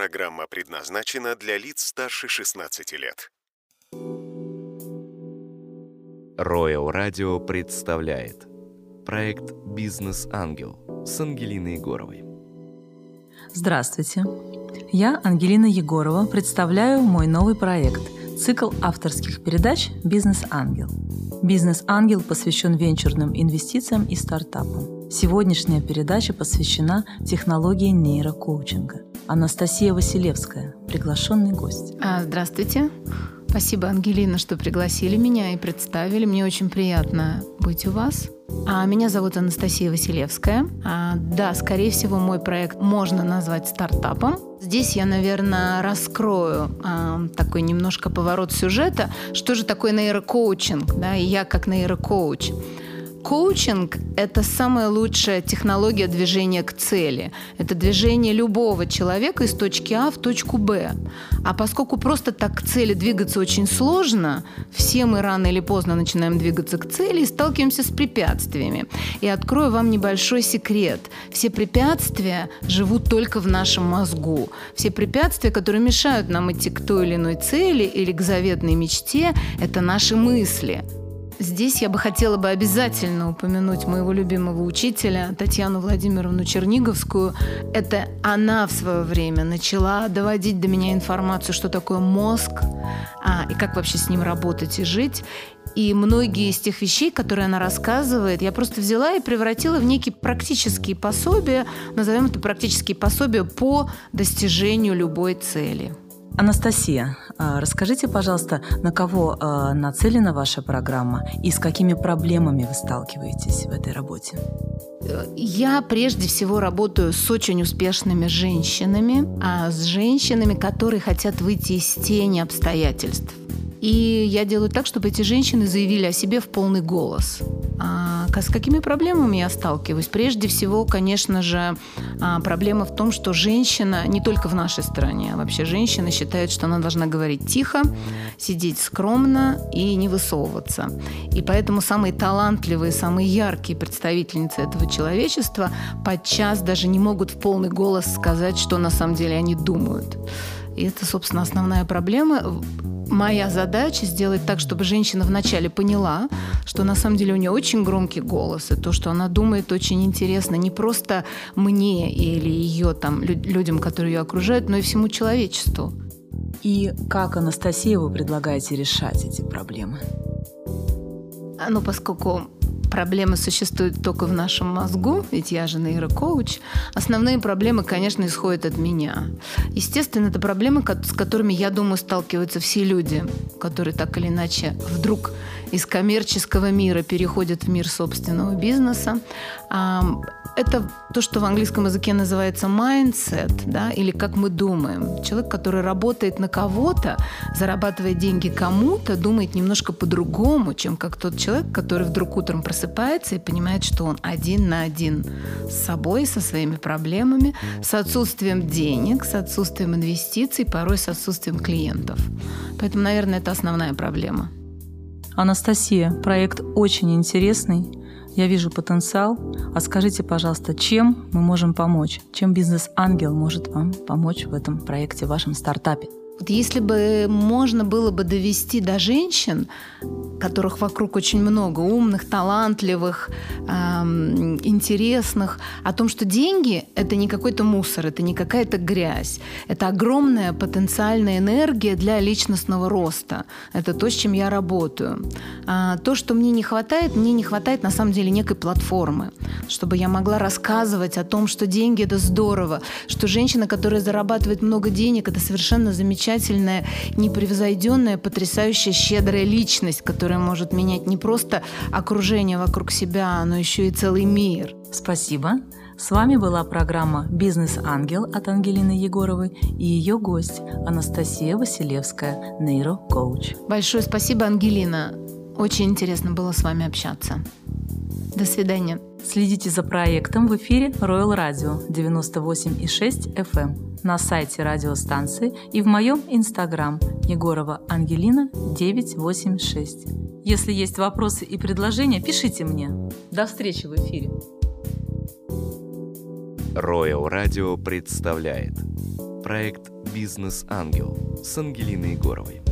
Программа предназначена для лиц старше 16 лет. Роял Радио представляет проект «Бизнес-ангел» с Ангелиной Егоровой. Здравствуйте. Я, Ангелина Егорова, представляю мой новый проект – цикл авторских передач «Бизнес-ангел». «Бизнес-ангел» посвящен венчурным инвестициям и стартапам. Сегодняшняя передача посвящена технологии нейрокоучинга. Анастасия Василевская, приглашенный гость. А, здравствуйте. Спасибо, Ангелина, что пригласили меня и представили. Мне очень приятно быть у вас. А меня зовут Анастасия Василевская. А, да, скорее всего, мой проект можно назвать стартапом. Здесь я, наверное, раскрою а, такой немножко поворот сюжета. Что же такое нейрокоучинг? Да, и я как нейрокоуч. Коучинг – это самая лучшая технология движения к цели. Это движение любого человека из точки А в точку Б. А поскольку просто так к цели двигаться очень сложно, все мы рано или поздно начинаем двигаться к цели и сталкиваемся с препятствиями. И открою вам небольшой секрет. Все препятствия живут только в нашем мозгу. Все препятствия, которые мешают нам идти к той или иной цели или к заветной мечте, это наши мысли – Здесь я бы хотела бы обязательно упомянуть моего любимого учителя Татьяну Владимировну Черниговскую. Это она в свое время начала доводить до меня информацию, что такое мозг, а, и как вообще с ним работать и жить. И многие из тех вещей, которые она рассказывает, я просто взяла и превратила в некие практические пособия, назовем это практические пособия по достижению любой цели. Анастасия, а, расскажите, пожалуйста, на кого а, нацелена ваша программа и с какими проблемами вы сталкиваетесь в этой работе? Я прежде всего работаю с очень успешными женщинами, а с женщинами, которые хотят выйти из тени обстоятельств. И я делаю так, чтобы эти женщины заявили о себе в полный голос. А с какими проблемами я сталкиваюсь? Прежде всего, конечно же, а, проблема в том, что женщина, не только в нашей стране, а вообще женщина считает, что она должна говорить тихо, сидеть скромно и не высовываться. И поэтому самые талантливые, самые яркие представительницы этого человечества подчас даже не могут в полный голос сказать, что на самом деле они думают. И это, собственно, основная проблема моя задача сделать так, чтобы женщина вначале поняла, что на самом деле у нее очень громкий голос, и то, что она думает очень интересно не просто мне или ее там людям, которые ее окружают, но и всему человечеству. И как, Анастасия, вы предлагаете решать эти проблемы? Ну, поскольку проблемы существуют только в нашем мозгу, ведь я же нейрокоуч, основные проблемы, конечно, исходят от меня. Естественно, это проблемы, с которыми, я думаю, сталкиваются все люди, которые так или иначе вдруг из коммерческого мира переходят в мир собственного бизнеса. Это то, что в английском языке называется mindset, да, или как мы думаем. Человек, который работает на кого-то, зарабатывает деньги кому-то, думает немножко по-другому, чем как тот человек, который вдруг утром просыпается и понимает, что он один на один с собой, со своими проблемами, с отсутствием денег, с отсутствием инвестиций, порой с отсутствием клиентов. Поэтому, наверное, это основная проблема. Анастасия, проект очень интересный. Я вижу потенциал. А скажите, пожалуйста, чем мы можем помочь? Чем бизнес-ангел может вам помочь в этом проекте, в вашем стартапе? Вот если бы можно было бы довести до женщин, которых вокруг очень много, умных, талантливых, эм, интересных, о том, что деньги — это не какой-то мусор, это не какая-то грязь, это огромная потенциальная энергия для личностного роста. Это то, с чем я работаю. А то, что мне не хватает, мне не хватает на самом деле некой платформы, чтобы я могла рассказывать о том, что деньги — это здорово, что женщина, которая зарабатывает много денег, это совершенно замечательно, замечательная, непревзойденная, потрясающая, щедрая личность, которая может менять не просто окружение вокруг себя, но еще и целый мир. Спасибо. С вами была программа «Бизнес-ангел» от Ангелины Егоровой и ее гость Анастасия Василевская, нейрокоуч. Большое спасибо, Ангелина. Очень интересно было с вами общаться. До свидания. Следите за проектом в эфире Royal Radio 98,6 FM на сайте радиостанции и в моем инстаграм Егорова Ангелина 986. Если есть вопросы и предложения, пишите мне. До встречи в эфире. Royal Radio представляет Проект «Бизнес-ангел» с Ангелиной Егоровой.